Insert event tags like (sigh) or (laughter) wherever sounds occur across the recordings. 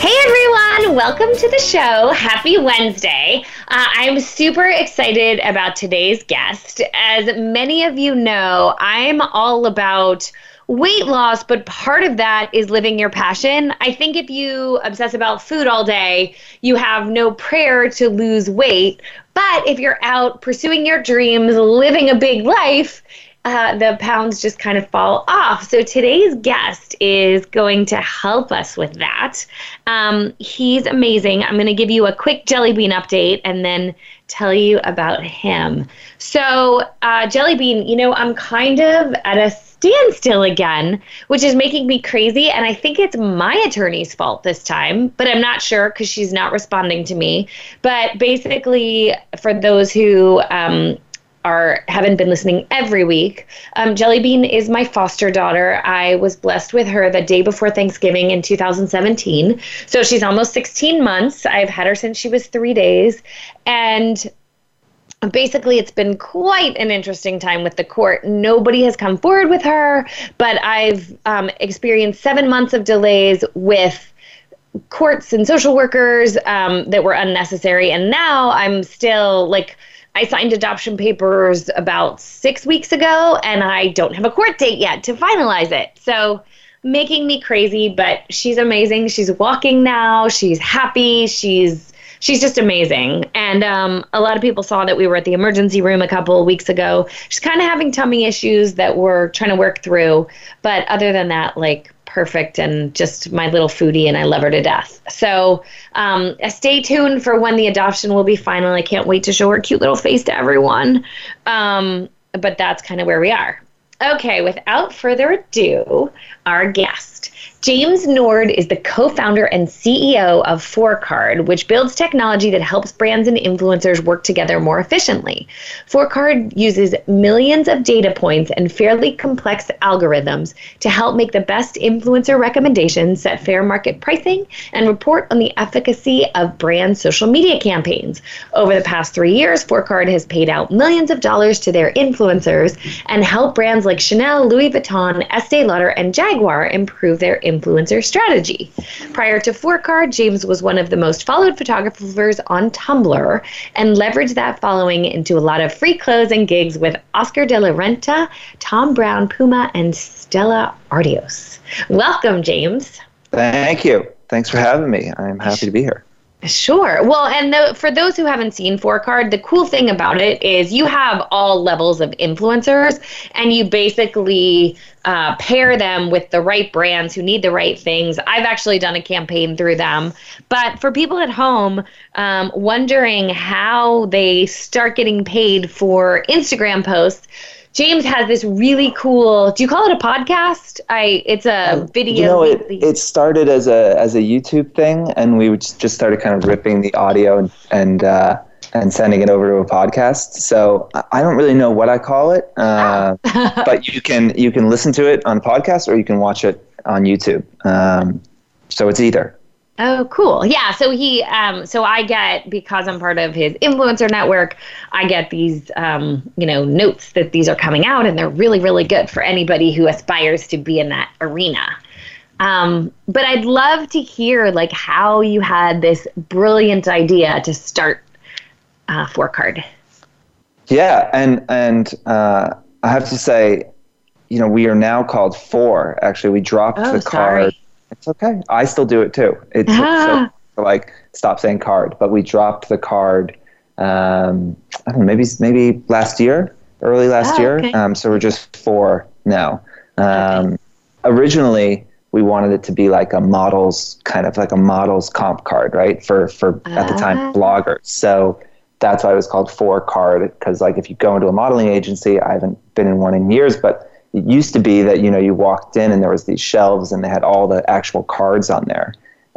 Hey everyone, welcome to the show. Happy Wednesday. Uh, I'm super excited about today's guest. As many of you know, I'm all about weight loss, but part of that is living your passion. I think if you obsess about food all day, you have no prayer to lose weight. But if you're out pursuing your dreams, living a big life, uh, the pounds just kind of fall off. So today's guest is going to help us with that. Um, he's amazing. I'm going to give you a quick jelly bean update and then tell you about him. So, uh, jelly bean, you know, I'm kind of at a standstill again, which is making me crazy. And I think it's my attorney's fault this time, but I'm not sure because she's not responding to me. But basically, for those who um, are haven't been listening every week. Um, Jellybean is my foster daughter. I was blessed with her the day before Thanksgiving in 2017. So she's almost 16 months. I've had her since she was three days, and basically it's been quite an interesting time with the court nobody has come forward with her but i've um, experienced seven months of delays with courts and social workers um, that were unnecessary and now i'm still like I signed adoption papers about six weeks ago, and I don't have a court date yet to finalize it. So, making me crazy, but she's amazing. She's walking now. She's happy. She's she's just amazing. And um, a lot of people saw that we were at the emergency room a couple of weeks ago. She's kind of having tummy issues that we're trying to work through. But other than that, like perfect and just my little foodie, and I love her to death. So um, stay tuned for when the adoption will be final. I can't wait to show her cute little face to everyone. Um, but that's kind of where we are. Okay, without further ado, our guest. James Nord is the co founder and CEO of Fohr Card, which builds technology that helps brands and influencers work together more efficiently. Fohr Card uses millions of data points and fairly complex algorithms to help make the best influencer recommendations, set fair market pricing, and report on the efficacy of brand social media campaigns. Over the past three years, Fohr Card has paid out millions of dollars to their influencers and helped brands like Chanel, Louis Vuitton, Estee Lauder, and Jaguar improve their influencer strategy. Prior to Fohr Card, James was one of the most followed photographers on Tumblr and leveraged that following into a lot of free clothes and gigs with Oscar de la Renta, Thom Browne, Puma, and Stella Artois. Welcome, James. Thank you. Thanks for having me. I'm happy to be here. Sure. Well, and the, for those who haven't seen Fohr FourCard, the cool thing about it is you have all levels of influencers, and you basically uh, pair them with the right brands who need the right things. I've actually done a campaign through them. But for people at home um, wondering how they start getting paid for Instagram posts, James has this really cool. Do you call it a podcast? I it's a um, video. You know, it, it started as a as a YouTube thing, and we just started kind of ripping the audio and and uh, and sending it over to a podcast. So I don't really know what I call it, uh, (laughs) but you can you can listen to it on podcast or you can watch it on YouTube. Um, so it's either. Oh, cool. Yeah. So he, um, so I get because I'm part of his influencer network, I get these, um, you know, notes that these are coming out, and they're really, really good for anybody who aspires to be in that arena. Um, but I'd love to hear like how you had this brilliant idea to start uh, Card. Yeah, and and uh, I have to say, you know, we are now called Fohr. Actually, we dropped oh, the sorry. card it's okay. I still do it too. It's ah. so, like stop saying card, but we dropped the card. Um, I don't know, maybe maybe last year, early last oh, year. Okay. Um, so we're just Fohr now. Um, okay. Originally, we wanted it to be like a models kind of like a models comp card, right? For for at the time ah. bloggers. So that's why it was called Fohr Card because like if you go into a modeling agency, I haven't been in one in years, but it used to be that you know you walked in and there was these shelves and they had all the actual cards on there.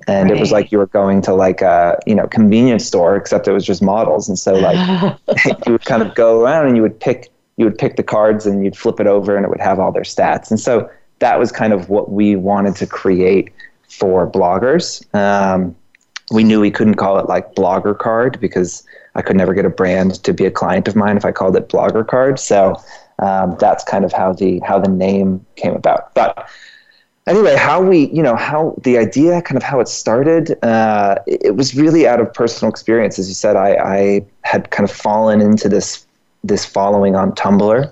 And right. it was like you were going to like a you know convenience store except it was just models. And so like (laughs) (laughs) you would kind of go around and you would pick you would pick the cards and you'd flip it over and it would have all their stats. And so that was kind of what we wanted to create for bloggers. Um, we knew we couldn't call it like blogger card because i could never get a brand to be a client of mine if i called it blogger card. So um, that's kind of how the how the name came about but anyway, how we, you know, how the idea, kind of how it started, uh, it, was really out of personal experience. As you said, I, I had kind of fallen into this this following on Tumblr,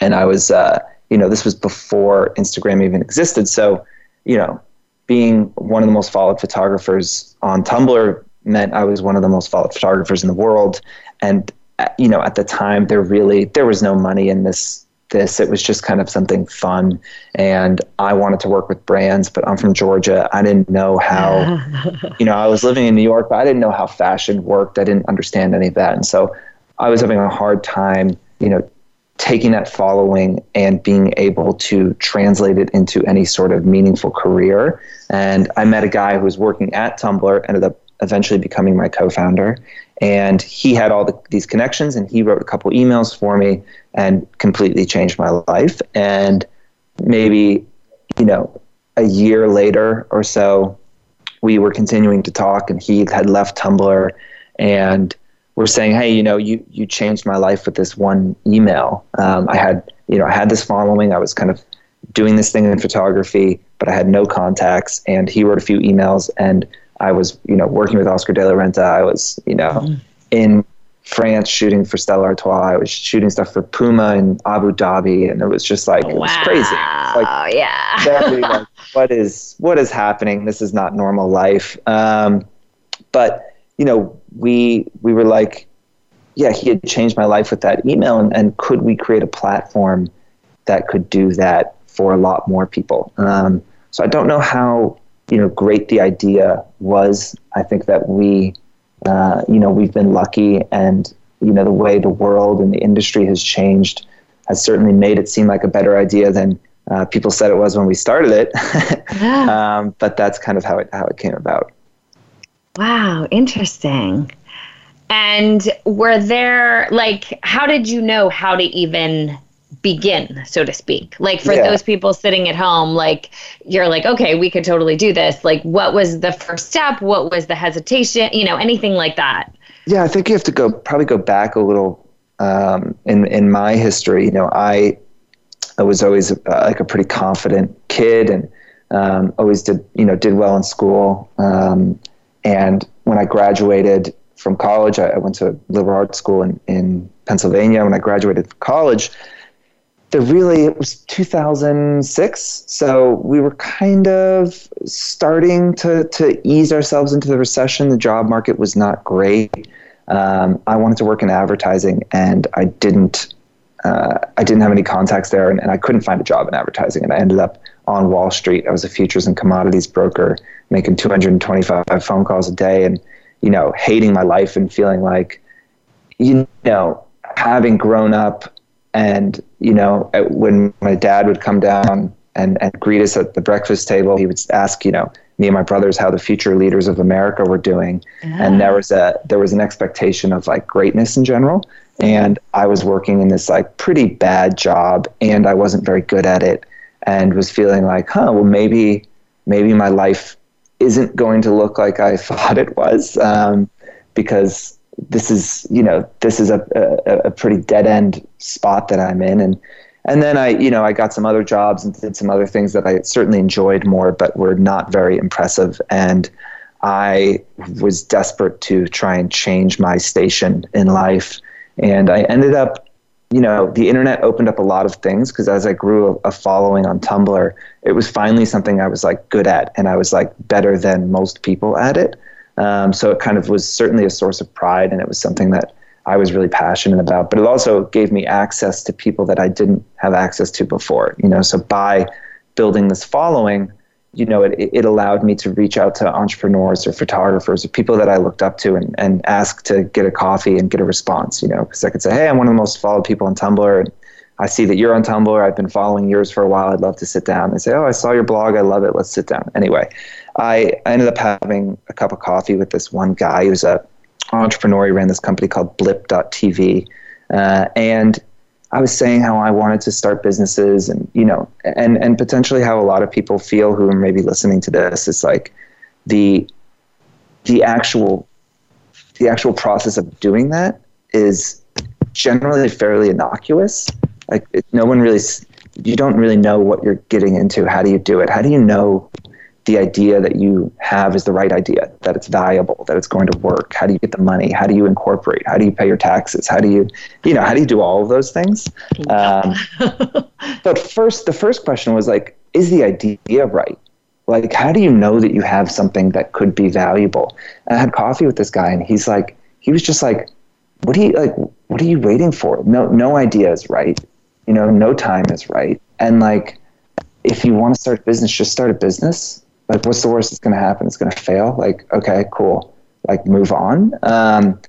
and I was, uh, you know, this was before Instagram even existed. So, you know, being one of the most followed photographers on Tumblr meant I was one of the most followed photographers in the world, and you know, at the time, there really there was no money in this this. It was just kind of something fun. And I wanted to work with brands, but I'm from Georgia. I didn't know how, (laughs) you know, I was living in New York, but I didn't know how fashion worked. I didn't understand any of that. And so I was having a hard time, you know, taking that following and being able to translate it into any sort of meaningful career. And I met a guy who was working at Tumblr, ended up eventually becoming my co-founder. And he had all the, these connections and he wrote a couple emails for me and completely changed my life. And maybe you know a year later or so we were continuing to talk and he had left tumblr and we're saying hey you know you you changed my life with this one email. Um, i had you know i had this following. I was kind of doing this thing in photography but i had no contacts. And he wrote a few emails and I was, you know, working with Oscar de la Renta. I was, you know, mm. in France shooting for Stella Artois. I was shooting stuff for Puma in Abu Dhabi, and it was just like it was wow. crazy. Like, yeah. (laughs) like, what is what is happening? This is not normal life. Um, but you know, we we were like, yeah, he had changed my life with that email, and, and could we create a platform that could do that for a lot more people? Um, so I don't know how you know great the idea was. I think that we, uh, you know, we've been lucky, and you know the way the world and the industry has changed has certainly made it seem like a better idea than uh, people said it was when we started it. (laughs) yeah. um, but that's kind of how it how it came about. Wow, interesting. And were there like how did you know how to even begin, so to speak. Like for yeah. those people sitting at home, like you're like, okay, we could totally do this. Like, what was the first step? What was the hesitation? You know, anything like that. Yeah, I think you have to go probably go back a little um, in in my history. You know, I I was always uh, like a pretty confident kid and um, always did you know did well in school. Um, and when I graduated from college, I, I went to liberal arts school in in Pennsylvania. When I graduated from college the really it was 2006 so we were kind of starting to, to ease ourselves into the recession. The job market was not great. Um, i wanted to work in advertising and i didn't uh, i didn't have any contacts there and, and i couldn't find a job in advertising and i ended up on wall street. I was a futures and commodities broker making 225 phone calls a day and you know hating my life and feeling like you know having grown up and you know, when my dad would come down and, and greet us at the breakfast table, he would ask, you know, me and my brothers how the future leaders of America were doing, and there was a there was an expectation of like greatness in general. And I was working in this like pretty bad job, and I wasn't very good at it, and was feeling like, huh, well maybe maybe my life isn't going to look like I (laughs) thought it was, um, because this is you know this is a, a, a pretty dead end spot that I'm in. And and then I you know I got some other jobs and did some other things that I certainly enjoyed more but were not very impressive. And I was desperate to try and change my station in life. And I ended up you know the internet opened up a lot of things because as I grew a, a following on Tumblr it was finally something I was like good at and I was like better than most people at it um, so it kind of was certainly a source of pride, and it was something that I was really passionate about. But it also gave me access to people that I didn't have access to before. You know, so by building this following, you know, it, it allowed me to reach out to entrepreneurs or photographers or people that I looked up to and, and ask to get a coffee and get a response, you know, because I could say, hey, I'm one of the most followed people on Tumblr. And I see that you're on Tumblr. I've been following yours for a while. I'd love to sit down. They say, oh, I saw your blog. I love it. Let's sit down. Anyway, I, ended up having a cup of coffee with this one guy who's a entrepreneur. He ran this company called Blip.tv. Uh, and I was saying how I wanted to start businesses and, you know, and, and potentially how a lot of people feel who are maybe listening to this. It's like the, the actual, the actual process of doing that is generally fairly innocuous. Like it, no one really, you don't really know what you're getting into. How do you do it? How do you know the idea that you have is the right idea, that it's valuable, that it's going to work? How do you get the money? How do you incorporate? How do you pay your taxes? How do you, you know, how do you do all of those things? Um, (laughs) but first, the first question was like, is the idea right? Like, how do you know that you have something that could be valuable? And I had coffee with this guy, and he's like, he was just like, what are you like? What are you waiting for? No, no idea is right. You know, no time is right. And like, if you want to start a business, just start a business. Like what's the worst that's going to happen? It's going to fail? Like okay cool. Like move on. Um,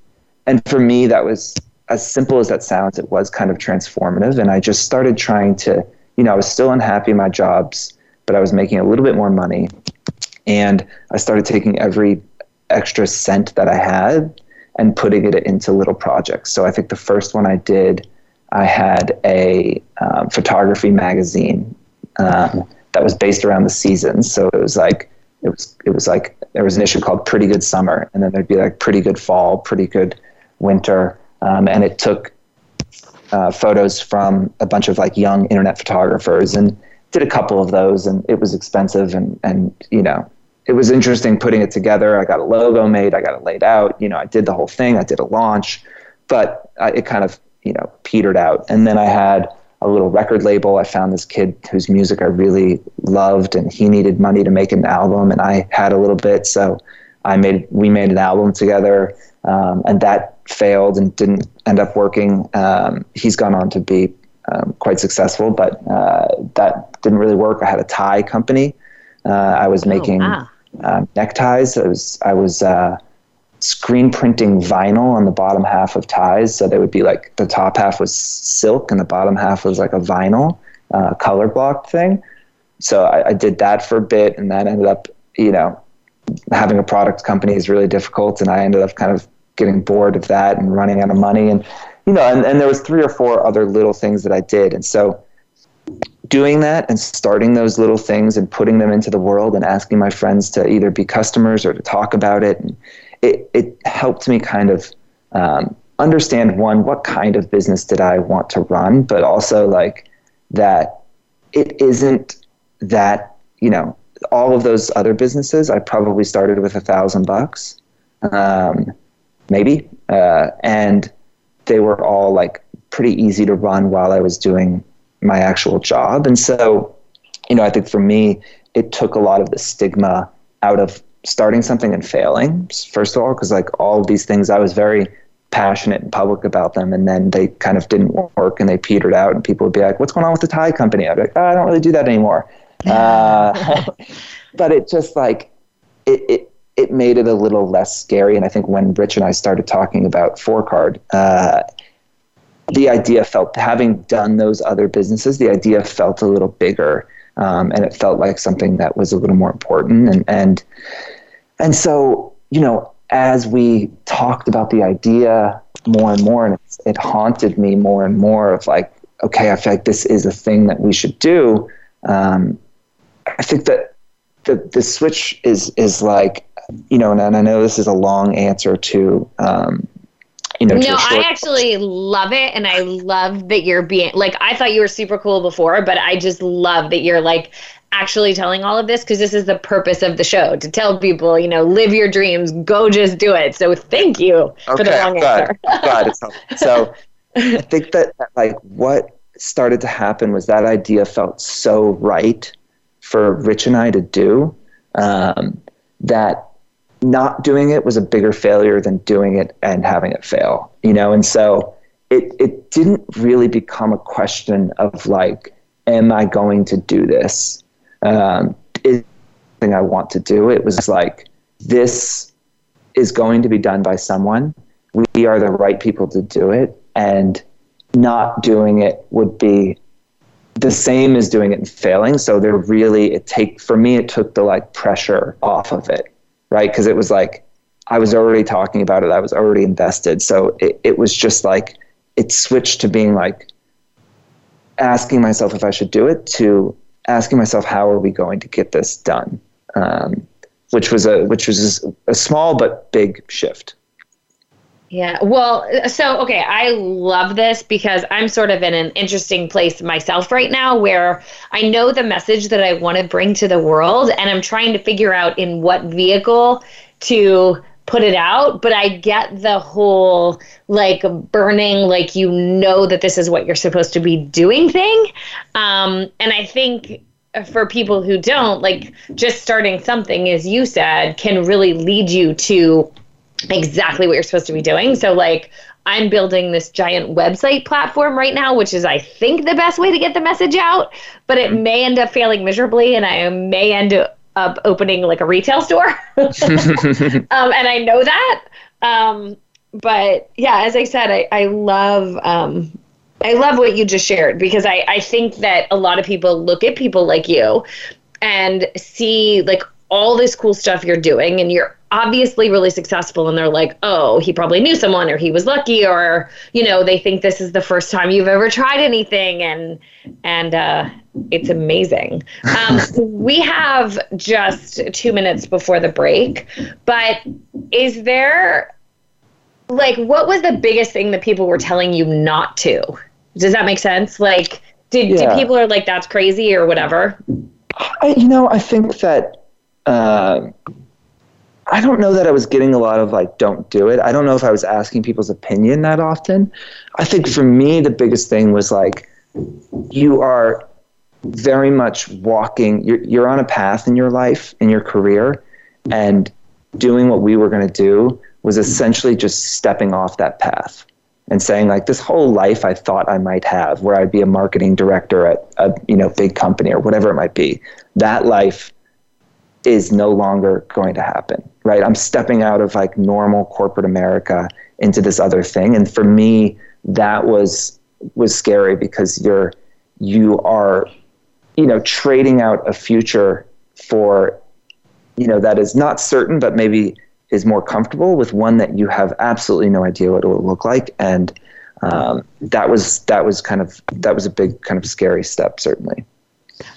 and for me that was as simple as that sounds it was kind of transformative. And i just started trying to you know i was still unhappy in my jobs but i was making a little bit more money. And i started taking every extra cent that i had and putting it into little projects. So i think the first one i did i had a um, photography magazine um, that was based around the seasons. So it was like it was it was like there was an issue called Pretty Good Summer, and then there'd be like Pretty Good Fall, Pretty Good Winter, um, and it took uh, photos from a bunch of like young internet photographers and did a couple of those, and it was expensive, and and you know it was interesting putting it together. I got a logo made, I got it laid out, you know, I did the whole thing, I did a launch, but I, it kind of you know petered out, and then I had a little record label. I found this kid whose music I really loved, and he needed money to make an album, and I had a little bit, so I made we made an album together, um, and that failed and didn't end up working. Um, he's gone on to be um, quite successful, but uh, that didn't really work. I had a tie company. Uh, I was oh, making wow. uh, neckties. I was I was uh, screen printing vinyl on the bottom half of ties. So they would be like the top half was silk and the bottom half was like a vinyl uh, color block thing. So I, I, did that for a bit and that ended up, you know, having a product company is really difficult. And I ended up kind of getting bored of that and running out of money. And, you know, and, and there was three or four other little things that I did. And so doing that and starting those little things and putting them into the world and asking my friends to either be customers or to talk about it and, it, it helped me kind of um, understand one, what kind of business did I want to run, but also like that it isn't that, you know, all of those other businesses, I probably started with a thousand bucks, um, maybe. Uh, and they were all like pretty easy to run while I was doing my actual job. And so, you know, I think for me, it took a lot of the stigma out of starting something and failing first of all because like all these things i was very passionate and public about them and then they kind of didn't work and they petered out and people would be like what's going on with the tie company? I'd be like oh, i don't really do that anymore. (laughs) Uh, (laughs) but it just like it, it it made it a little less scary and i think when rich and i started talking about Fohr Card uh, the idea felt having done those other businesses the idea felt a little bigger um, and it felt like something that was a little more important. And and and so you know, as we talked about the idea more and more, and it, haunted me more and more of like, okay, I feel like this is a thing that we should do. Um, I think that the the switch is is like you know, and, and I know this is a long answer to um, you know. No, I actually love it, and I love that you're being like. I thought you were super cool before, but I just love that you're like actually telling all of this because this is the purpose of the show to tell people, you know, live your dreams, go just do it. So thank you okay, for the long answer. God, (laughs) so I think that like what started to happen was that idea felt so right for Rich and I to do um, that not doing it was a bigger failure than doing it and having it fail, you know? And so it, it didn't really become a question of like, am I going to do this? Um, is thing I want to do. It was like, this is going to be done by someone. We are the right people to do it. And not doing it would be the same as doing it and failing. So they're really it take for me it took the like pressure off of it, right? Because it was like I was already talking about it. I was already invested. So it, it was just like it switched to being like asking myself if I should do it to asking myself how are we going to get this done, um, which was a which was a small but big shift. Yeah. Well, so, okay, I love this because I'm sort of in an interesting place myself right now where I know the message that I want to bring to the world and I'm trying to figure out in what vehicle to put it out. But I get the whole like burning, like you know that this is what you're supposed to be doing thing. Um, and I think for people who don't, like just starting something, as you said, can really lead you to exactly what you're supposed to be doing. So, like, I'm building this giant website platform right now, which is, I think, the best way to get the message out, but it mm-hmm. may end up failing miserably and I may end up opening like a retail store. (laughs) um, and I know that. Um, but yeah, as I said, I, I love. Um, I love what you just shared because I, I think that a lot of people look at people like you and see like all this cool stuff you're doing and you're obviously really successful and they're like, oh, he probably knew someone or he was lucky or, you know, they think this is the first time you've ever tried anything and and uh, it's amazing. Um, (laughs) we have just two minutes before the break, but is there like what was the biggest thing that people were telling you not to? Does that make sense? Like did, yeah. did people are like that's crazy or whatever? I, you know, I think that uh, I don't know that I was getting a lot of like, don't do it. I don't know if I was asking people's opinion that often. I think for me, the biggest thing was like, you are very much walking, you're, you're on a path in your life, in your career, and doing what we were going to do was essentially just stepping off that path and saying like this whole life I thought I might have where I'd be a marketing director at a you know big company or whatever it might be that life is no longer going to happen, right? I'm stepping out of like normal corporate America into this other thing. And for me, that was was scary because you're you are, you know, trading out a future for, you know, that is not certain, but maybe is more comfortable with one that you have absolutely no idea what it will look like. And um, that was that was kind of that was a big kind of scary step, certainly.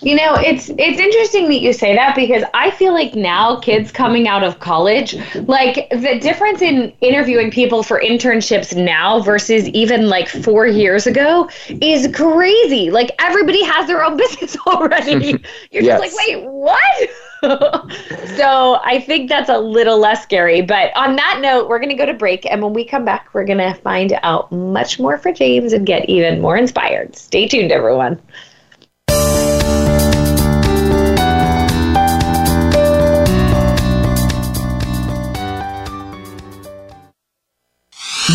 You know, it's it's interesting that you say that because I feel like now kids coming out of college, like the difference in interviewing people for internships now versus even like 4 years ago is crazy. Like everybody has their own (laughs) business already. (laughs) You're yes. just like, "Wait, what?" (laughs) so I think that's a little less scary. But on that note, we're going to go to break. And when we come back, we're going to find out much more for James and get even more inspired. Stay tuned, everyone.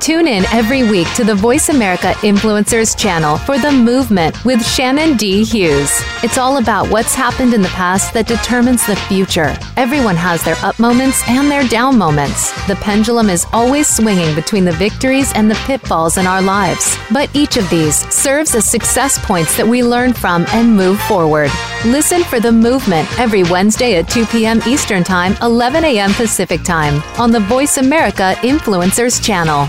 Tune in every week to the Voice America Influencers channel for The Movement with Shannon D. Hughes. It's all about what's happened in the past that determines the future. Everyone has their up moments and their down moments. The pendulum is always swinging between the victories and the pitfalls in our lives. But each of these serves as success points that we learn from and move forward. Listen for The Movement every Wednesday at 2 p.m. Eastern Time, 11 a.m. Pacific Time on the Voice America Influencers channel.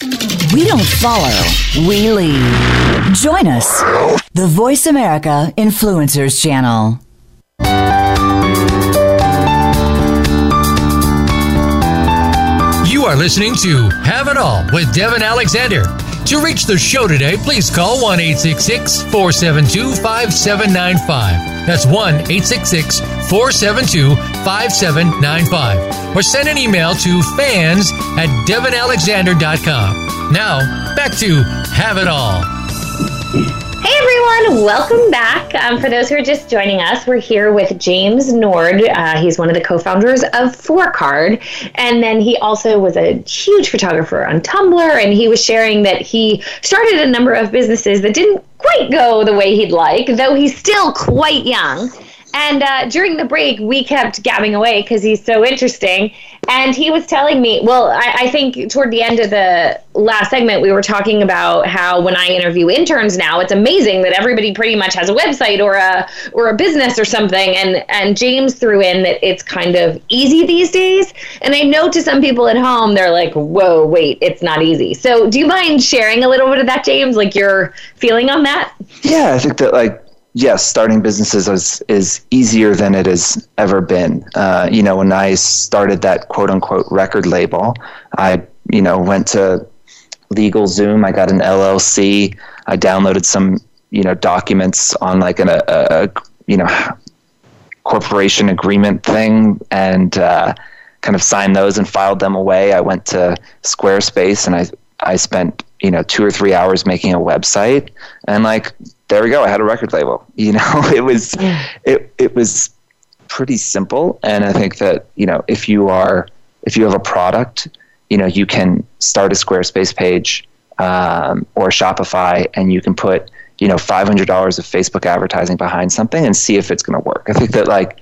We don't follow, we lead. Join us, the Voice America Influencers Channel. You are listening to Have It All with Devin Alexander. To reach the show today, please call 1 472 5795. That's 1 472 5795 or send an email to fans at devinalexander.com. Now, back to Have It All. Hey everyone, welcome back. Um, for those who are just joining us, we're here with James Nord. Uh, he's one of the co founders of Fohr Card. And then he also was a huge photographer on Tumblr. And he was sharing that he started a number of businesses that didn't quite go the way he'd like, though he's still quite young. And uh, during the break, we kept gabbing away because he's so interesting. And he was telling me, well, I, I, think toward the end of the last segment, we were talking about how when I interview interns now, it's amazing that everybody pretty much has a website or a or a business or something. And and James threw in that it's kind of easy these days. And I know to some people at home, they're like, whoa, wait, it's not easy. So do you mind sharing a little bit of that, James? Like your feeling on that? Yeah, I think that like yes, starting businesses is, is easier than it has ever been. Uh, you know, when I started that quote unquote record label, I, you know, went to LegalZoom, I got an LLC. I downloaded some, you know, documents on like an, a, a you know, corporation agreement thing and uh, kind of signed those and filed them away. I went to Squarespace and I, I spent, you know, two or three hours making a website and like there we go. I had a record label. (laughs) You know, it was it it was pretty simple, and I think that you know if you are if you have a product, you know, you can start a Squarespace page um, or Shopify, and you can put you know five hundred dollars of Facebook advertising behind something and see if it's going to work. I think that like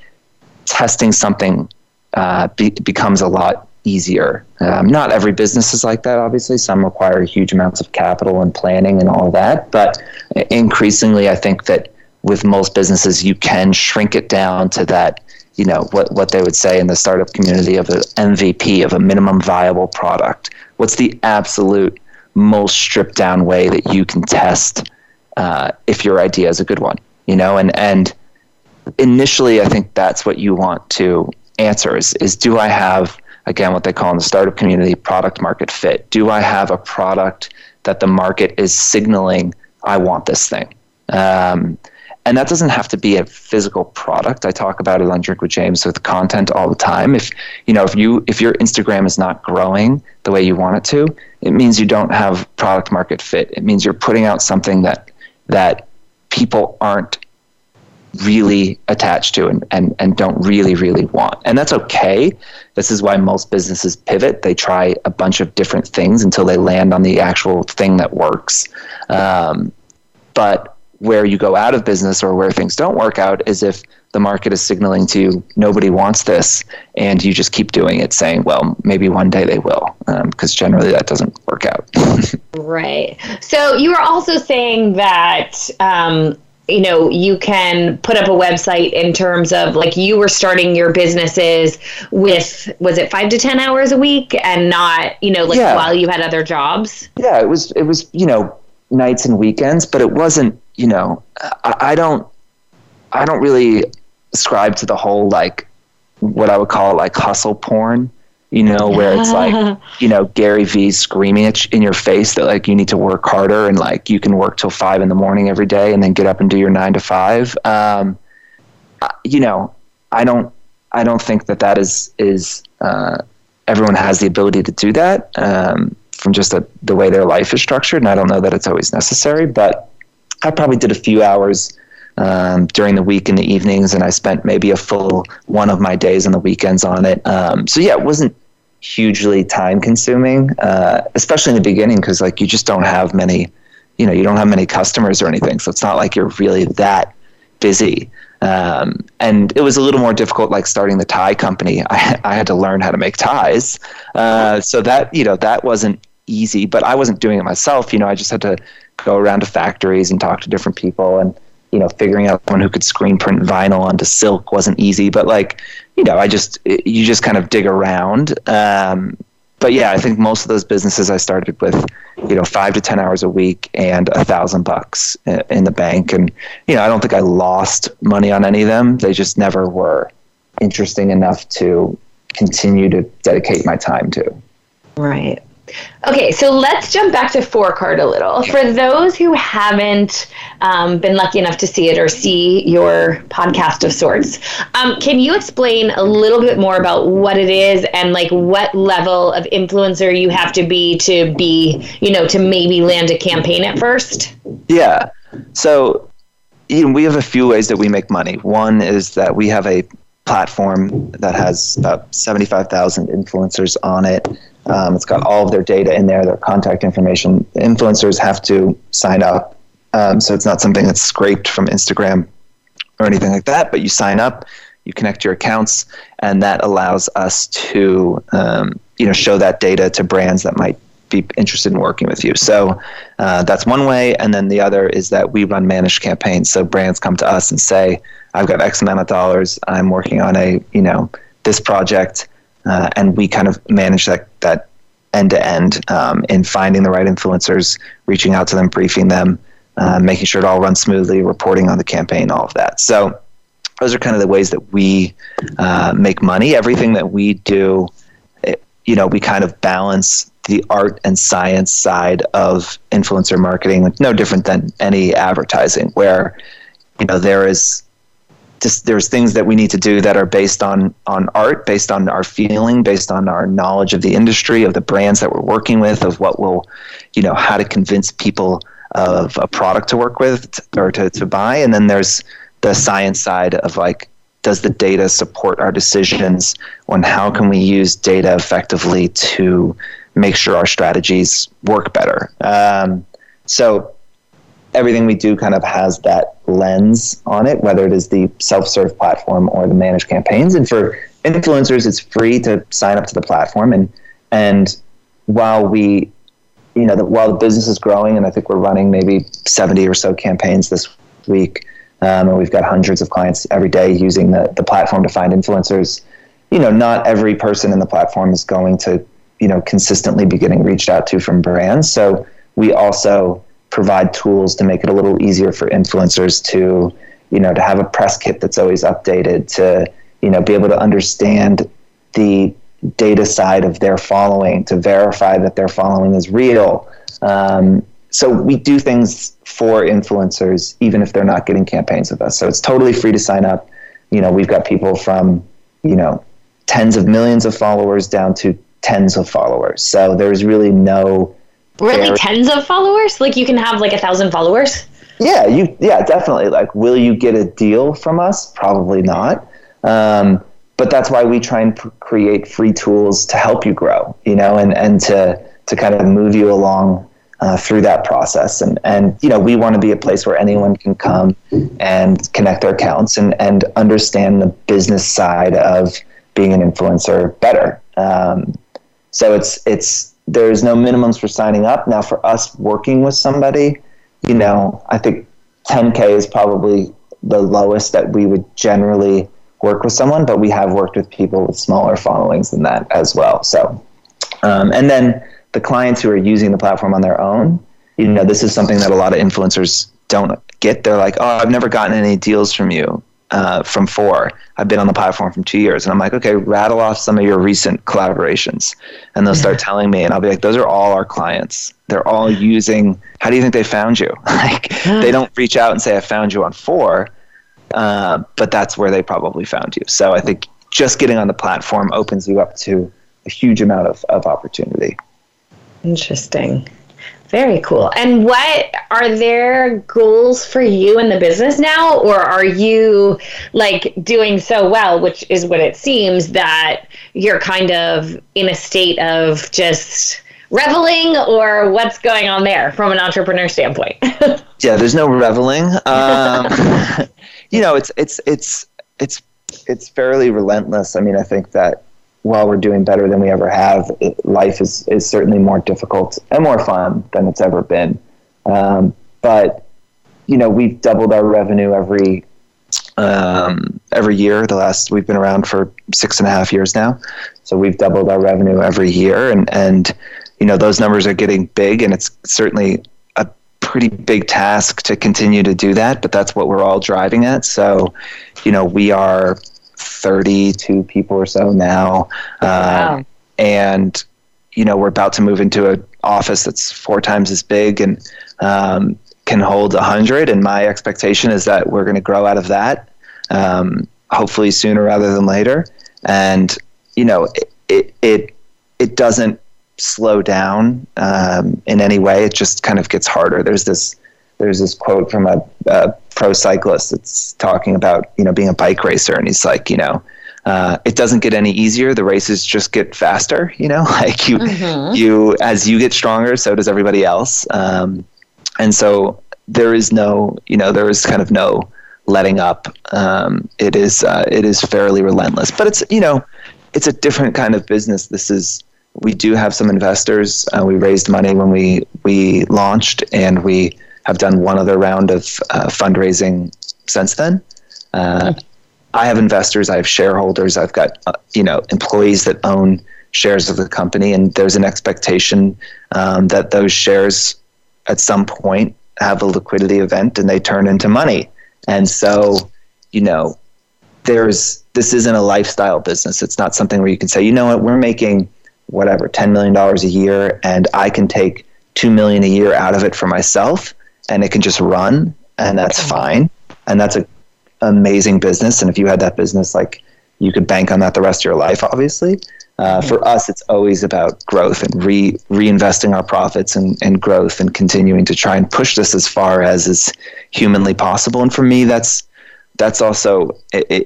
testing something uh, be, becomes a lot easier. Um, not every business is like that, obviously. Some require huge amounts of capital and planning and all that. But increasingly, I think that with most businesses, you can shrink it down to that, you know, what, what they would say in the startup community of an MVP, of a minimum viable product. What's the absolute most stripped down way that you can test uh, if your idea is a good one, you know? And, and initially, I think that's what you want to answer is, is do I have again, what they call in the startup community product market fit. Do I have a product that the market is signaling I want this thing? Um, and that doesn't have to be a physical product. I talk about it on Drink with James with content all the time. If you know if you if your Instagram is not growing the way you want it to, it means you don't have product market fit. It means you're putting out something that that people aren't really attached to and, and, and don't really, really want. And that's okay. This is why most businesses pivot. They try a bunch of different things until they land on the actual thing that works. Um, but where you go out of business or where things don't work out is if the market is signaling to you nobody wants this and you just keep doing it saying well maybe one day they will because um, generally that doesn't work out (laughs) right so you were also saying that um, you know you can put up a website in terms of like you were starting your businesses with was it five to ten hours a week and not you know like yeah. while you had other jobs yeah it was it was you know nights and weekends but it wasn't you know I, I don't i don't really ascribe to the whole like what i would call like hustle porn you know, where it's like, (laughs) you know, Gary Vee screaming at in your face that like you need to work harder and like you can work till five in the morning every day and then get up and do your nine to five. Um, you know, I don't, I don't think that that is is uh, everyone has the ability to do that um, from just a, the way their life is structured, and I don't know that it's always necessary. But I probably did a few hours um, during the week in the evenings, and I spent maybe a full one of my days on the weekends on it. Um, so yeah, it wasn't hugely time consuming, uh, especially in the beginning, because like you just don't have many, you know, you don't have many customers or anything. So it's not like you're really that busy. Um, and it was a little more difficult, like starting the tie company. (laughs) I, I had to learn how to make ties. Uh, so that, you know, that wasn't easy, but I wasn't doing it myself. You know, I just had to go around to factories and talk to different people and you know, figuring out someone who could screen print vinyl onto silk wasn't easy, but like, you know, I just, you just kind of dig around. Um, but yeah, I think most of those businesses I started with, you know, five to 10 hours a week and a thousand bucks in the bank. And, you know, I don't think I lost money on any of them. They just never were interesting enough to continue to dedicate my time to. Right. Okay, so let's jump back to Fohr-Card a little. For those who haven't um, been lucky enough to see it or see your podcast of sorts, um, can you explain a little bit more about what it is and like what level of influencer you have to be to be, you know, to maybe land a campaign at first? Yeah. So, you know, we have a few ways that we make money. One is that we have a platform that has about 75,000 influencers on it um, it's got all of their data in there, their contact information. Influencers have to sign up. Um, so it's not something that's scraped from Instagram or anything like that, but you sign up, you connect your accounts, and that allows us to um, you know show that data to brands that might be interested in working with you. So uh, that's one way, and then the other is that we run managed campaigns. So brands come to us and say, "I've got X amount of dollars. I'm working on a you know this project uh, and we kind of manage that that end to end in finding the right influencers, reaching out to them, briefing them, uh, making sure it all runs smoothly, reporting on the campaign, all of that. So those are kind of the ways that we uh, make money. Everything that we do, it, you know, we kind of balance the art and science side of influencer marketing, no different than any advertising, where you know there is just there's things that we need to do that are based on on art, based on our feeling, based on our knowledge of the industry, of the brands that we're working with, of what will, you know, how to convince people of a product to work with or to, to buy. And then there's the science side of like, does the data support our decisions on how can we use data effectively to make sure our strategies work better? Um, so everything we do kind of has that lens on it, whether it is the self-serve platform or the managed campaigns. And for influencers, it's free to sign up to the platform. And and while we, you know, the, while the business is growing, and I think we're running maybe seventy or so campaigns this week, um, and we've got hundreds of clients every day using the the platform to find influencers. You know, not every person in the platform is going to, you know, consistently be getting reached out to from brands. So we also provide tools to make it a little easier for influencers to, you know, to have a press kit that's always updated, to, you know, be able to understand the data side of their following, to verify that their following is real. Um, so we do things for influencers, even if they're not getting campaigns with us. So it's totally free to sign up. You know, we've got people from, you know, tens of millions of followers down to tens of followers. So there's really no Really, tens of followers? Like you can have like a thousand followers? Yeah, you. Yeah, definitely. Like, will you get a deal from us? Probably not. Um, but that's why we try and create free tools to help you grow. You know, and and to to kind of move you along uh, through that process. And and you know, we want to be a place where anyone can come and connect their accounts and and understand the business side of being an influencer better. Um, so it's it's there's no minimums for signing up. Now, for us working with somebody, you know, I think 10K is probably the lowest that we would generally work with someone, but we have worked with people with smaller followings than that as well. So, um, and then the clients who are using the platform on their own, you know, this is something that a lot of influencers don't get. They're like, oh, I've never gotten any deals from you uh, from Fohr. I've been on the platform from two years. And I'm like, okay, rattle off some of your recent collaborations. And they'll start telling me, and I'll be like, those are all our clients. They're all using, how do you think they found you? (laughs) like, they don't reach out and say, I found you on Fohr, uh, but that's where they probably found you. So I think just getting on the platform opens you up to a huge amount of, of opportunity. Interesting. Very cool. And what are there goals for you in the business now, or are you like doing so well, which is what it seems that you're kind of in a state of just reveling, or what's going on there from an entrepreneur standpoint? (laughs) yeah, there's no reveling. Um, (laughs) you know, it's it's it's it's it's fairly relentless. I mean, I think that while we're doing better than we ever have, it, life is, is certainly more difficult and more fun than it's ever been. Um, but you know, we've doubled our revenue every um, every year. The last we've been around for six and a half years now, so we've doubled our revenue every year, and and you know those numbers are getting big, and it's certainly a pretty big task to continue to do that. But that's what we're all driving at. So, you know, we are 32 people or so now. wow. Um, and, you know we're about to move into an office that's four times as big and um, can hold a hundred. And my expectation is that we're going to grow out of that, um, hopefully sooner rather than later. And you know, it it it, it doesn't slow down um, in any way. It just kind of gets harder. There's this there's this quote from a, a pro cyclist that's talking about you know being a bike racer, and he's like, you know, uh, it doesn't get any easier. The races just get faster. You know, (laughs) like you mm-hmm. you as you get stronger, so does everybody else. Um, and so there is no you know there is kind of no letting up. Um, it is uh, it is fairly relentless, but it's you know it's a different kind of business. This is we do have some investors. Uh, we raised money when we we launched, and we have done one other round of uh, fundraising since then. Uh, I have investors, I have shareholders, I've got uh, you know employees that own shares of the company, and there's an expectation um, that those shares at some point have a liquidity event and they turn into money. And so, you know, there's this isn't a lifestyle business. It's not something where you can say, you know what, we're making whatever ten million dollars a year, and I can take two million a year out of it for myself and it can just run and that's fine. And that's a amazing business. And if you had that business like you could bank on that the rest of your life obviously. Uh, for us it's always about growth and re reinvesting our profits and, and growth and continuing to try and push this as far as is humanly possible. And for me that's that's also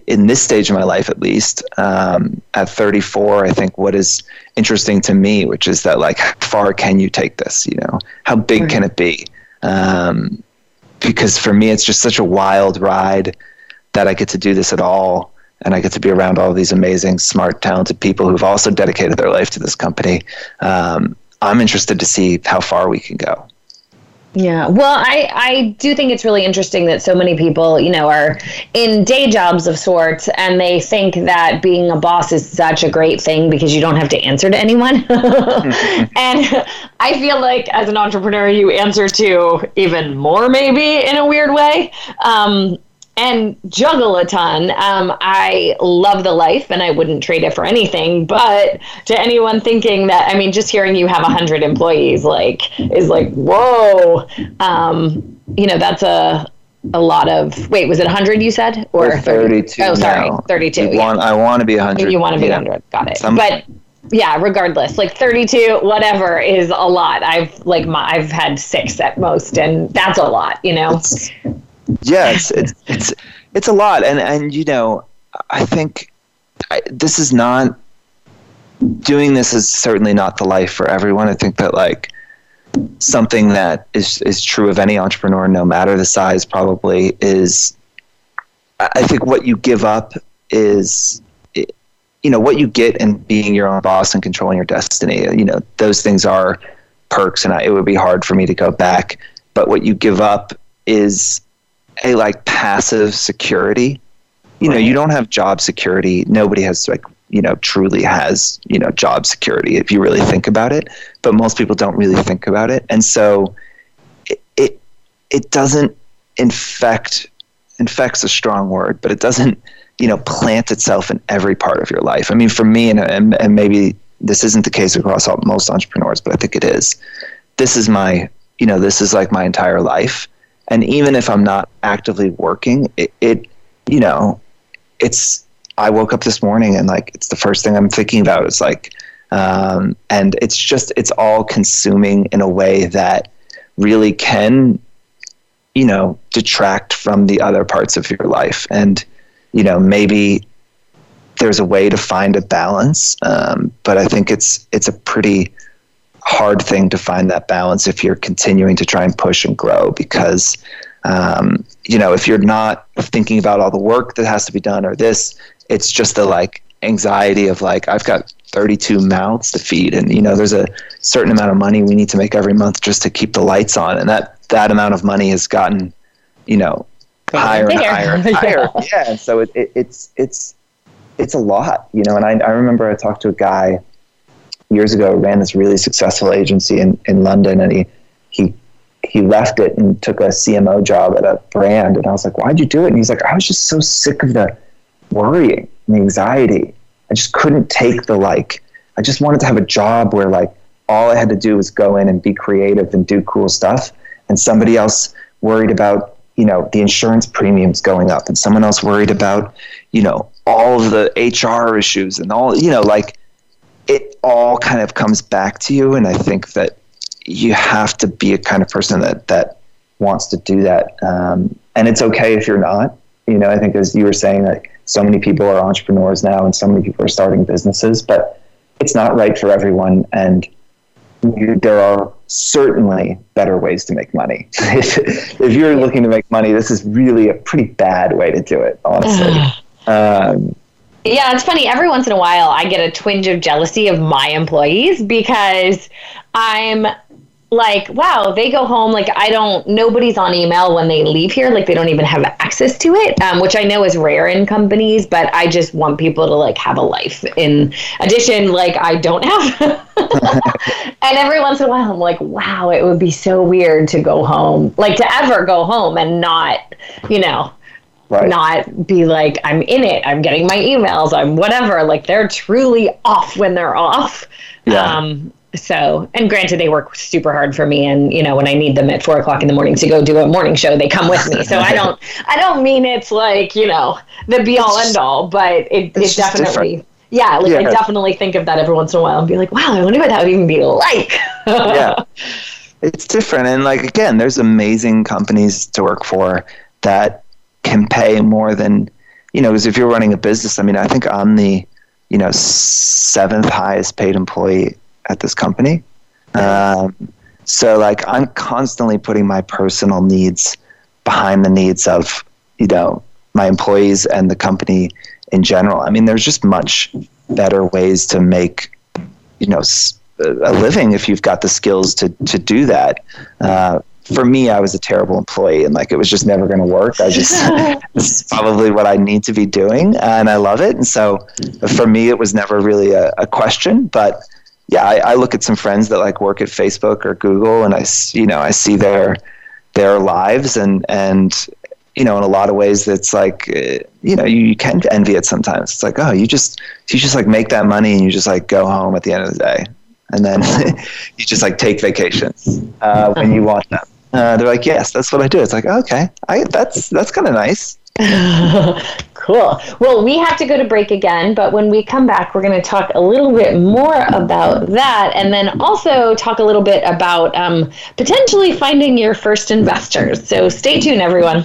in this stage of my life at least um, at 34 i think what is interesting to me which is that like how far can you take this you know? How big right. can it be um, because for me it's just such a wild ride that I get to do this at all and I get to be around all these amazing, smart, talented people who've also dedicated their life to this company. Um, I'm interested to see how far we can go. Yeah. Well, I, I do think it's really interesting that so many people, you know, are in day jobs of sorts and they think that being a boss is such a great thing because you don't have to answer to anyone. (laughs) and I feel like as an entrepreneur, you answer to even more, maybe in a weird way. Um, and juggle a ton. Um, I love the life and I wouldn't trade it for anything. But to anyone thinking that, I mean, just hearing you have 100 employees, like, is like, whoa. Um, you know, that's a, a lot of wait was it 100 you said or 32 oh sorry 32 yeah. want, i want to be 100 you want to be yeah. 100 got it Some, but yeah regardless like 32 whatever is a lot i've like my, i've had six at most and that's a lot you know yes, it's it's it's a lot, and and you know, I think I, this is not doing this is certainly not the life for everyone. I think that like something that is is true of any entrepreneur, no matter the size, probably is. I think what you give up is you know what you get in being your own boss and controlling your destiny you know those things are perks and I, it would be hard for me to go back but what you give up is a like passive security. You know, you don't have job security. Nobody has like you know truly has you know job security if you really think about it. But most people don't really think about it, and so it it, it doesn't infect. Infects a strong word, but it doesn't you know plant itself in every part of your life. I mean, for me, and and, and maybe this isn't the case across all, most entrepreneurs, but I think it is. This is my you know this is like my entire life and even if I'm not actively working, it, it you know, it's I woke up this morning and like it's the first thing I'm thinking about is like um, and it's just it's all consuming in a way that really can you know detract from the other parts of your life. And you know maybe there's a way to find a balance um, but i think it's it's a pretty hard thing to find that balance if you're continuing to try and push and grow because um, you know if you're not thinking about all the work that has to be done or this it's just the like anxiety of like i've got 32 mouths to feed and you know there's a certain amount of money we need to make every month just to keep the lights on and that that amount of money has gotten you know higher and higher and (laughs) higher. Yeah, yeah so it, it, it's it's it's a lot you know and I, I remember i talked to a guy years ago ran this really successful agency in, in London and he he he left it and took a CMO job at a brand and I was like, Why'd you do it? And he's like, I was just so sick of the worrying and the anxiety. I just couldn't take the like I just wanted to have a job where like all I had to do was go in and be creative and do cool stuff. And somebody else worried about, you know, the insurance premiums going up, and someone else worried about, you know, all of the HR issues and all, you know, like it all kind of comes back to you. And I think that you have to be a kind of person that that wants to do that. Um, and it's okay if you're not. You know, I think as you were saying, like so many people are entrepreneurs now, and so many people are starting businesses, but it's not right for everyone. And you, there are certainly better ways to make money. (laughs) if, if you're looking to make money, this is really a pretty bad way to do it, honestly. (sighs) um, yeah, it's funny. Every once in a while, I get a twinge of jealousy of my employees because I'm like, wow, they go home. Like, I don't, nobody's on email when they leave here. Like, they don't even have access to it, um, which I know is rare in companies, but I just want people to like have a life. In addition, like, I don't have. (laughs) and every once in a while, I'm like, wow, it would be so weird to go home, like, to ever go home and not, you know, Right. not be like i'm in it i'm getting my emails i'm whatever like they're truly off when they're off yeah. um so and granted they work super hard for me and you know when i need them at four o'clock in the morning to go do a morning show they come with me so i don't i don't mean it's like you know the be all end all but it, it definitely different. yeah like yeah. i definitely think of that every once in a while and be like wow i wonder what that would even be like yeah (laughs) it's different and like again there's amazing companies to work for that can pay more than you know because if you're running a business i mean i think i'm the you know seventh highest paid employee at this company. Um, so like I'm constantly putting my personal needs behind the needs of you know my employees and the company in general. I mean, there's just much better ways to make you know a living if you've got the skills to to do that. Uh, for me, I was a terrible employee, and like it was just never going to work. I just (laughs) (laughs) this is probably what I need to be doing, and I love it. And so, for me, it was never really a, a question, but yeah, I, I, look at some friends that like work at Facebook or Google, and I you know I see their their lives, and and you know in a lot of ways it's like uh, you know you, you can envy it sometimes. It's like oh you just you just like make that money and you just like go home at the end of the day, and then (laughs) you just like take vacations uh, when you want them. Uh, they're like yes, that's what I do. It's like okay, I that's that's kind of nice. (laughs) cool. Well, we have to go to break again, but when we come back, we're going to talk a little bit more about that and then also talk a little bit about um, potentially finding your first investors. So stay tuned, everyone.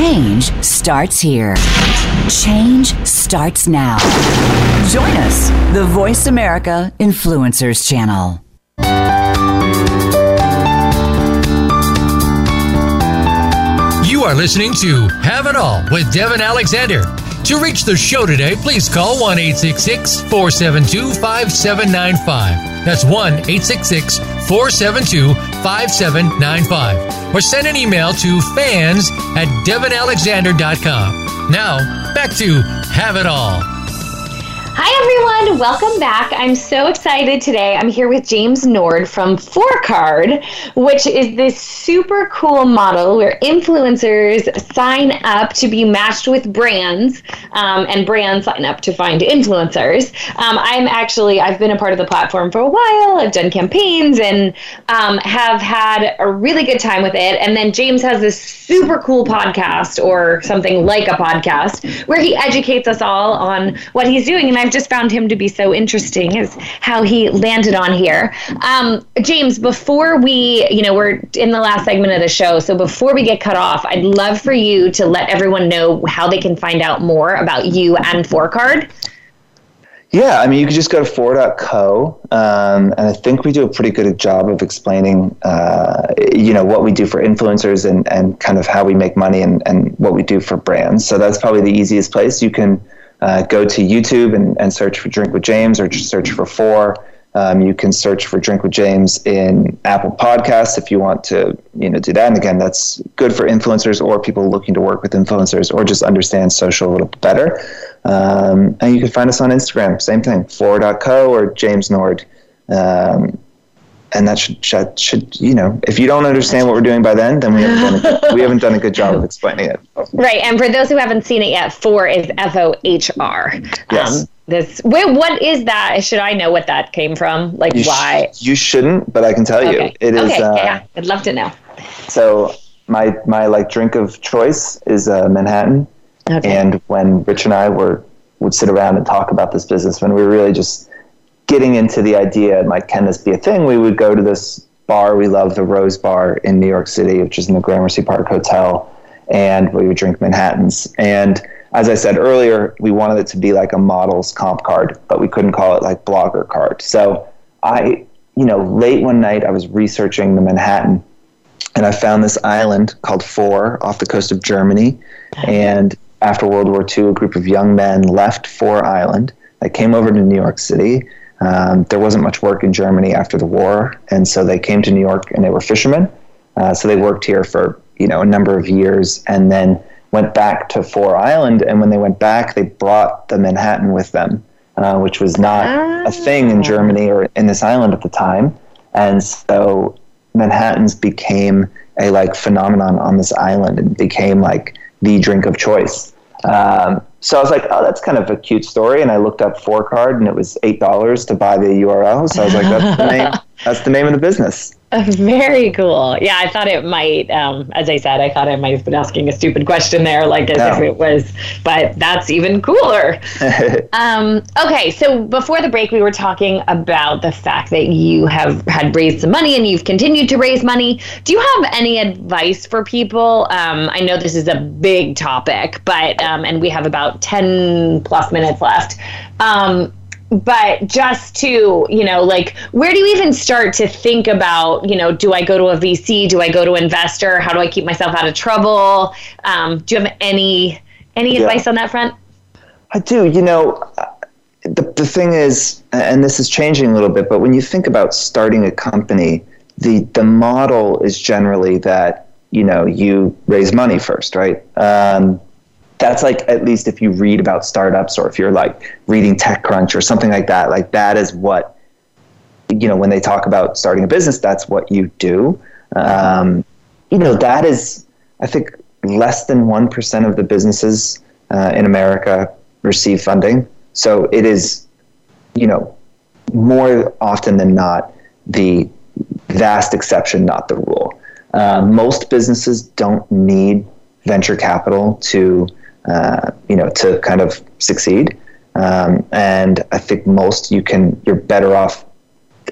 Change starts here. Change starts now. Join us, the Voice America Influencers Channel. You are listening to Have It All with Devin Alexander. To reach the show today, please call 1 472 5795. That's 1 472 5795. Or send an email to fans at devinalexander.com. Now, back to Have It All. Hi, everyone. Welcome back. I'm so excited today. I'm here with James Nord from Fohr Card, which is this super cool model where influencers sign up to be matched with brands um, and brands sign up to find influencers. Um, I'm actually, I've been a part of the platform for a while. I've done campaigns and um, have had a really good time with it. And then James has this super cool podcast or something like a podcast where he educates us all on what he's doing. And I've just found him to be so interesting is how he landed on here. Um, James, before we, you know, we're in the last segment of the show, so before we get cut off, I'd love for you to let everyone know how they can find out more about you and Fohr FourCard. Yeah, I mean, you could just go to fohr.co, um, and I think we do a pretty good job of explaining, uh, you know, what we do for influencers and, and kind of how we make money and, and what we do for brands. So that's probably the easiest place. You can uh, go to YouTube and, and search for Drink with James or search for Fohr. Um, you can search for Drink with James in Apple Podcasts if you want to, you know, do that. And again, that's good for influencers or people looking to work with influencers or just understand social a little better. Um, and you can find us on Instagram, same thing, fohr.co or James Nord. Um, and that should, should, should, you know, if you don't understand what we're doing by then, then we haven't done a good, we haven't done a good job of explaining it. Right. And for those who haven't seen it yet, Fohr is F O H R. Yes. Um, this wait, what is that? Should I know what that came from? Like you why? Sh- you shouldn't, but I can tell okay. you. It okay. is. Uh, yeah, I'd love to know. So my my like drink of choice is uh, Manhattan, okay. and when Rich and I were would sit around and talk about this business, when we were really just getting into the idea, like, can this be a thing? We would go to this bar we love, the Rose Bar in New York City, which is in the Gramercy Park Hotel, and we would drink Manhattans and as I said earlier, we wanted it to be like a model's comp card, but we couldn't call it like blogger card. So I, you know, late one night I was researching the Manhattan and I found this island called Fohr off the coast of Germany. And after World War II, a group of young men left Fohr Island. They came over to New York City. Um, there wasn't much work in Germany after the war, and so they came to New York and they were fishermen. Uh, so they worked here for you know a number of years, and then went back to Fohr Island, and when they went back, they brought the Manhattan with them, uh, which was not ah. a thing in Germany or in this island at the time. And so Manhattans became a like phenomenon on this island and became like the drink of choice. Um, so I was like, oh, that's kind of a cute story. And I looked up Fohr FourCard, and it was eight dollars to buy the URL. So I was like, that's the name. (laughs) That's the name of the business. (laughs) Very cool. Yeah, I thought it might. Um, as I said, I thought I might have been asking a stupid question there, like as no. if it was. But that's even cooler. (laughs) um, okay, so before the break, we were talking about the fact that you have had raised some money and you've continued to raise money. Do you have any advice for people? Um, I know this is a big topic, but um, and we have about ten plus minutes left. But just to you know like where do you even start to think about you know do i go to a vc do i go to investor? How do i keep myself out of trouble? Um, do you have any any yeah. advice on that front? I do you know the, the thing is and this is changing a little bit but when you think about starting a company the the model is generally that you know you raise money first right? Um, that's like at least if you read about startups or if you're like reading TechCrunch or something like that, like that is what you know when they talk about starting a business, that's what you do. Um, you know that is, I think, less than one percent of the businesses uh, in America receive funding. So it is, you know, more often than not the vast exception, not the rule. Uh, most businesses don't need venture capital to uh, you know, to kind of succeed. Um, and I think most you can, you're better off,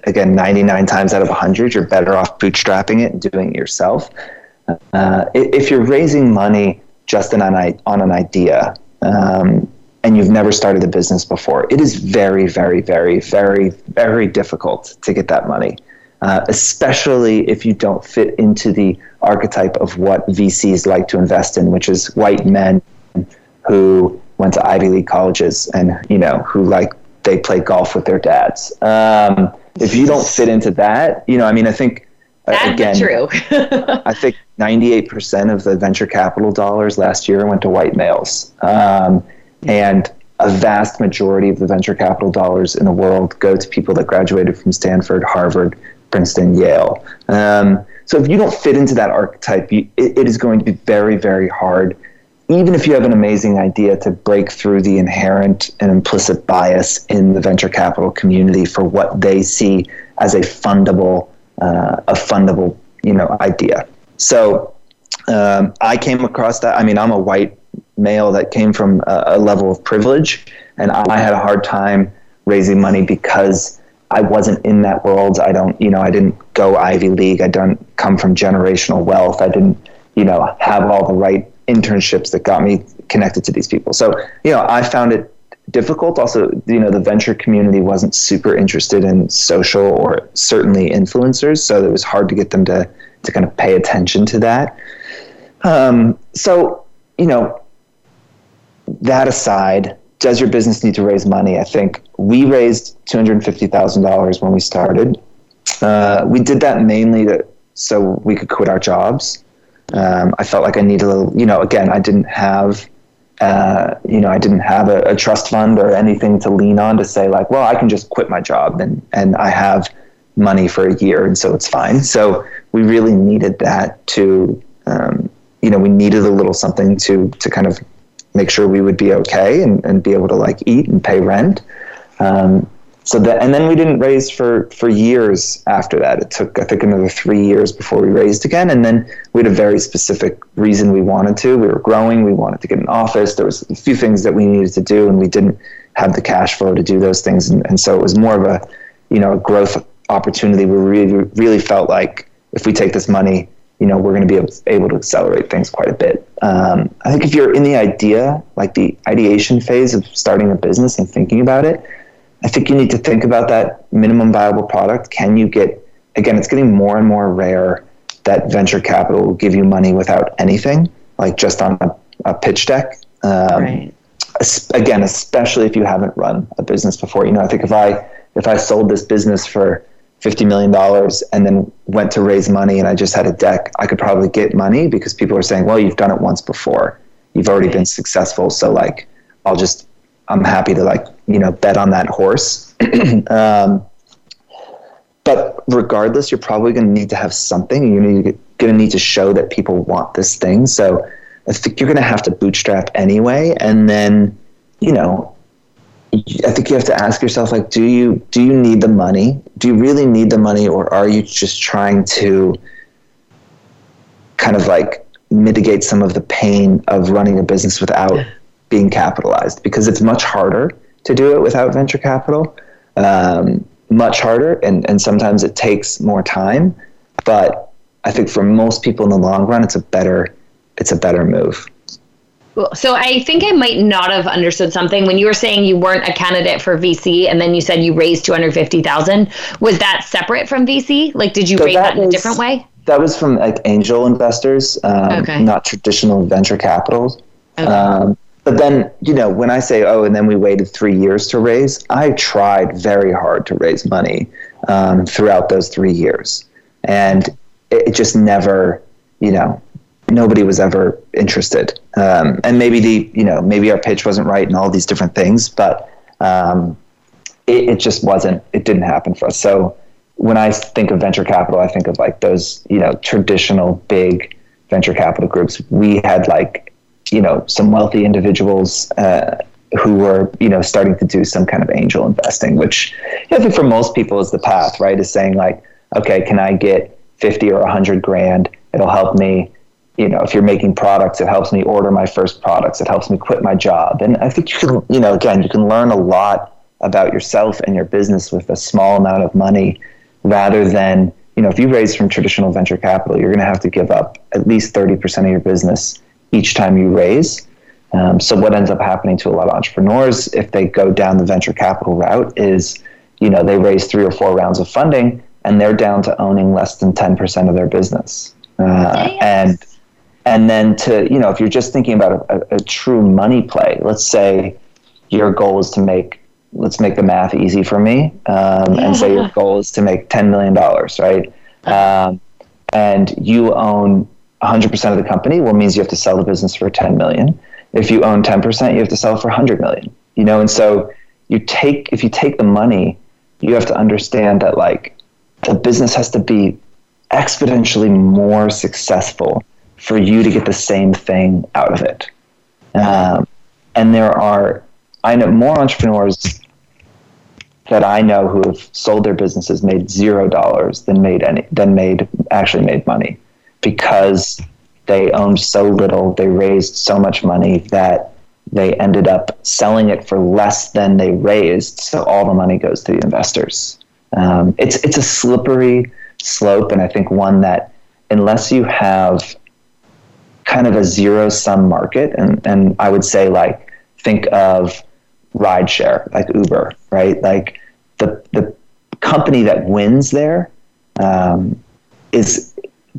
again, 99 times out of 100, you're better off bootstrapping it and doing it yourself. Uh, if you're raising money just on an, on an idea um, and you've never started a business before, it is very, very, very, very, very difficult to get that money. Uh, especially if you don't fit into the archetype of what VCs like to invest in, which is white men who went to Ivy League colleges and you know who like they play golf with their dads. Um, if you don't fit into that, you know, I mean, I think uh, That's again, true. (laughs) I think (laughs) 98% of the venture capital dollars last year went to white males, um, and a vast majority of the venture capital dollars in the world go to people that graduated from Stanford, Harvard, Princeton, Yale. Um, so if you don't fit into that archetype, you, it, it is going to be very, very hard, even if you have an amazing idea, to break through the inherent and implicit bias in the venture capital community for what they see as a fundable, uh, a fundable, you know, idea. So um, I came across that. I mean, I'm a white male that came from a, a level of privilege, and I had a hard time raising money because I wasn't in that world. I don't, you know, I didn't go Ivy League. I don't come from generational wealth. I didn't, you know, have all the right internships that got me connected to these people. So, you know, I found it difficult. Also, you know, the venture community wasn't super interested in social or certainly influencers, so it was hard to get them to to kind of pay attention to that. Um, so, you know, that aside, does your business need to raise money? I think we raised two hundred fifty thousand dollars when we started. Uh, we did that mainly to, so we could quit our jobs. Um, I felt like I needed a little, you know, again, I didn't have, uh, you know, I didn't have a, a, trust fund or anything to lean on to say like, well, I can just quit my job and and I have money for a year and so it's fine. So we really needed that to, um, you know, we needed a little something to to kind of make sure we would be okay and, and be able to like eat and pay rent. Um, so that, and then we didn't raise for, for years after that. It took, I think, another three years before we raised again. And then we had a very specific reason we wanted to. We were growing. We wanted to get an office. There was a few things that we needed to do, and we didn't have the cash flow to do those things. And, and so it was more of a, you know, a growth opportunity. We really, really felt like if we take this money you know, we're going to be able, to accelerate things quite a bit. Um, I think if you're in the idea, like the ideation phase of starting a business and thinking about it, I think you need to think about that minimum viable product. Can you get, again, it's getting more and more rare that venture capital will give you money without anything, like just on a, a pitch deck. Um, right. Again, especially if you haven't run a business before. You know, I think if I if I sold this business for $50 million and then went to raise money and I just had a deck, I could probably get money because people are saying, well, you've done it once before. You've already been successful. So like, I'll just, I'm happy to like, you know, bet on that horse. (clears throat) um, but regardless, you're probably going to need to have something. You're going to need to show that people want this thing. So I think you're going to have to bootstrap anyway. And then, you know, I think you have to ask yourself like do you do you need the money? Do you really need the money or are you just trying to kind of like mitigate some of the pain of running a business without being capitalized because it's much harder to do it without venture capital. Um, much harder and, and sometimes it takes more time. But I think for most people in the long run it's a better it's a better move. Well, So I think I might not have understood something when you were saying you weren't a candidate for VC, and then you said you raised two hundred fifty thousand. Was that separate from VC? Like, did you so raise that, that in a different way? That was from like angel investors, um, okay. not traditional venture capital. Okay. Um, but then, you know, when I say, oh, and then we waited three years to raise, I tried very hard to raise money um, throughout those three years. And it, it just never, you know, nobody was ever interested. Um, and maybe the you know maybe our pitch wasn't right and all these different things, but um, it, it, just wasn't. It didn't happen for us. So when I think of venture capital, I think of like those you know traditional big venture capital groups. We had like you know some wealthy individuals. Uh, who were you know starting to do some kind of angel investing, which I think for most people is the path, right? Is saying like, okay, can I get fifty or hundred grand? It'll help me you know, if you're making products, it helps me order my first products. It helps me quit my job. And I think you can, you know, again, you can learn a lot about yourself and your business with a small amount of money rather than, you know, if you raise from traditional venture capital, you're going to have to give up at least 30% of your business each time you raise. Um, so what ends up happening to a lot of entrepreneurs if they go down the venture capital route is, you know, they raise three or four rounds of funding and they're down to owning less than 10% of their business. Uh, and and then to you know if you're just thinking about a, a, true money play let's say your goal is to make let's make the math easy for me um, yeah. and say your goal is to make $10 million right (laughs) um, and you own 100% of the company well means you have to sell the business for 10 million if you own 10% you have to sell for 100 million you know. And so you take if you take the money, you have to understand that like the business has to be exponentially more successful for you to get the same thing out of it. Um, and there are, I know more entrepreneurs that I know who have sold their businesses made zero dollars than made any than made actually made money because they owned so little, they raised so much money that they ended up selling it for less than they raised. So all the money goes to the investors. Um, it's it's a slippery slope, and I think one that unless you have kind of a zero sum market, and and I would say like think of rideshare like Uber, right? Like the the company that wins there um, is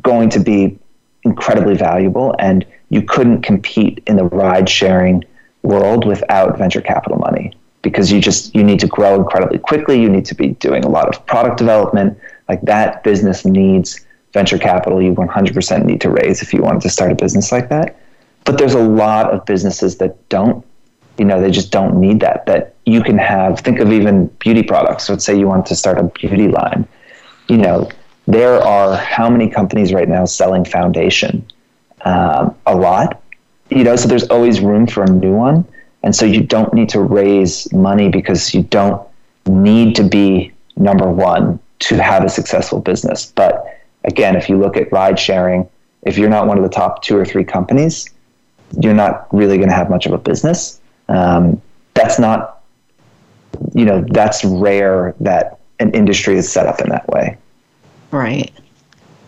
going to be incredibly valuable, and you couldn't compete in the ride sharing world without venture capital money because you just you need to grow incredibly quickly you need to be doing a lot of product development. Like that business needs venture capital. You 100% need to raise if you wanted to start a business like that. But there's a lot of businesses that don't you know they just don't need that that you can have think of even beauty products. So let's say you want to start a beauty line. You know there are how many companies right now selling foundation um, a lot you know so there's always room for a new one and so you don't need to raise money because you don't need to be number one to have a successful business. But again, if you look at ride sharing, if you're not one of the top two or three companies, you're not really going to have much of a business. Um, that's not, you know, that's rare that an industry is set up in that way. Right.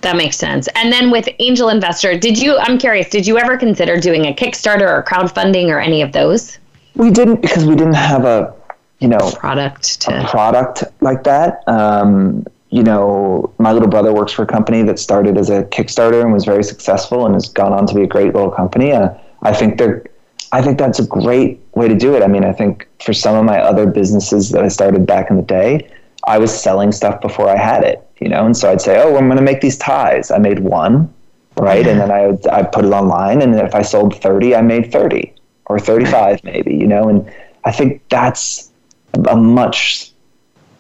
That makes sense. And then with angel investor, did you? I'm curious. Did you ever consider doing a Kickstarter or crowdfunding or any of those? We didn't because we didn't have a, you know, product to... a product like that. Um, you know, my little brother works for a company that started as a Kickstarter and was very successful and has gone on to be a great little company. Uh, I think they're, I think that's a great way to do it. I mean, I think for some of my other businesses that I started back in the day, I was selling stuff before I had it, you know, and so I'd say, oh, I'm going to make these ties. I made one, right, and then I would, I put it online, and if I sold thirty, I made thirty or 35 maybe, you know, and I think that's a much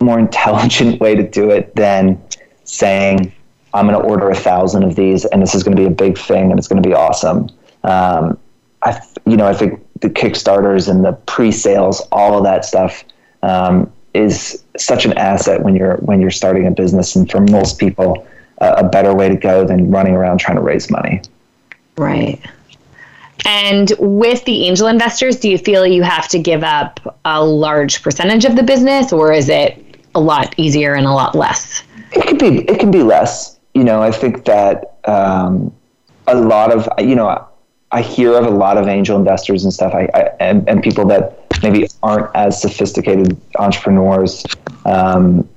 more intelligent way to do it than saying, I'm going to order a thousand of these and this is going to be a big thing and it's going to be awesome. Um, I, you know, I think the Kickstarters and the pre-sales, all of that stuff, um, is such an asset when you're when you're starting a business, and for most people, uh, a better way to go than running around trying to raise money. Right. And with the angel investors, do you feel you have to give up a large percentage of the business, or is it a lot easier and a lot less? It can be. It can be less. You know, I think that um, a lot of you know, I hear of a lot of angel investors and stuff. I, I and, and people that maybe aren't as sophisticated entrepreneurs. Um,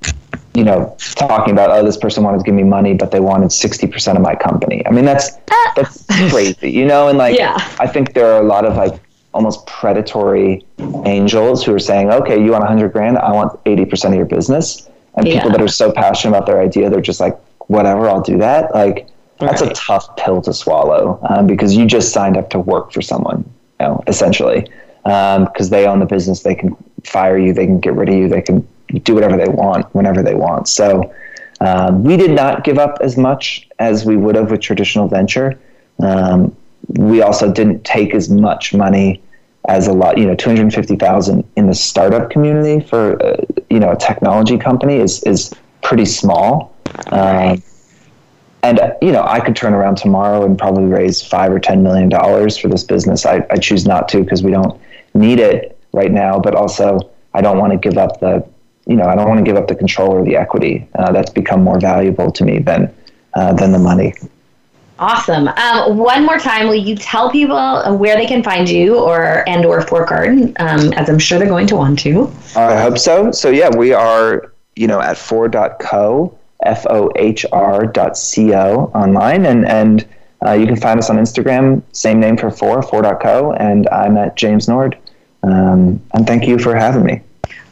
you know, talking about, oh, this person wanted to give me money, but they wanted 60% of my company. I mean, that's, that's crazy, you know? And like, yeah. I think there are a lot of like almost predatory angels who are saying, okay, you want 100 grand? I want 80% of your business. And yeah. people that are so passionate about their idea, they're just like, whatever, I'll do that. Like, that's right. a tough pill to swallow um, because you just signed up to work for someone, you know, essentially, because um, they own the business. They can fire you, they can get rid of you, they can do whatever they want whenever they want. So um, we did not give up as much as we would have with traditional venture. Um, we also didn't take as much money as a lot. You know, two hundred fifty thousand in the startup community for uh, you know a technology company is is pretty small. Um, and you know, I could turn around tomorrow and probably raise five or ten million dollars for this business. I, I choose not to because we don't need it right now. But also, I don't want to give up the you know, I don't want to give up the control or the equity. Uh, that's become more valuable to me than uh, than the money. Awesome. Um, one more time, will you tell people where they can find you or and or Fohr Card, um, as I'm sure they're going to want to. I hope so. So yeah, we are you know at fohr.co, f o h r dot c o online, and and uh, you can find us on Instagram, same name for Fohr, fohr.co, and I'm at James Nord. Um, and thank you for having me.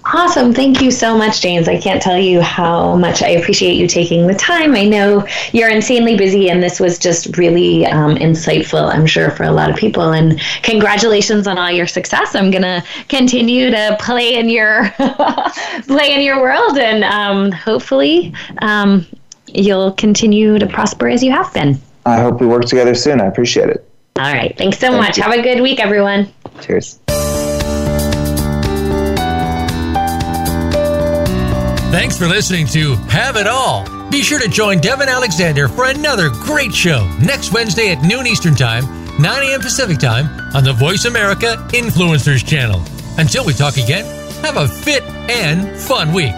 Awesome. Thank you so much, James. I can't tell you how much I appreciate you taking the time. I know you're insanely busy, and this was just really um, insightful, I'm sure, for a lot of people. And congratulations on all your success. I'm going to continue to play in your (laughs) play in your world, and um, hopefully um, you'll continue to prosper as you have been. I hope we work together soon. I appreciate it. All right. Thanks so Thank much. You. Have a good week, everyone. Cheers. Thanks for listening to Have It All. Be sure to join Devin Alexander for another great show next Wednesday at noon Eastern Time, 9 a.m. Pacific Time on the Voice America Influencers channel. Until we talk again, have a fit and fun week.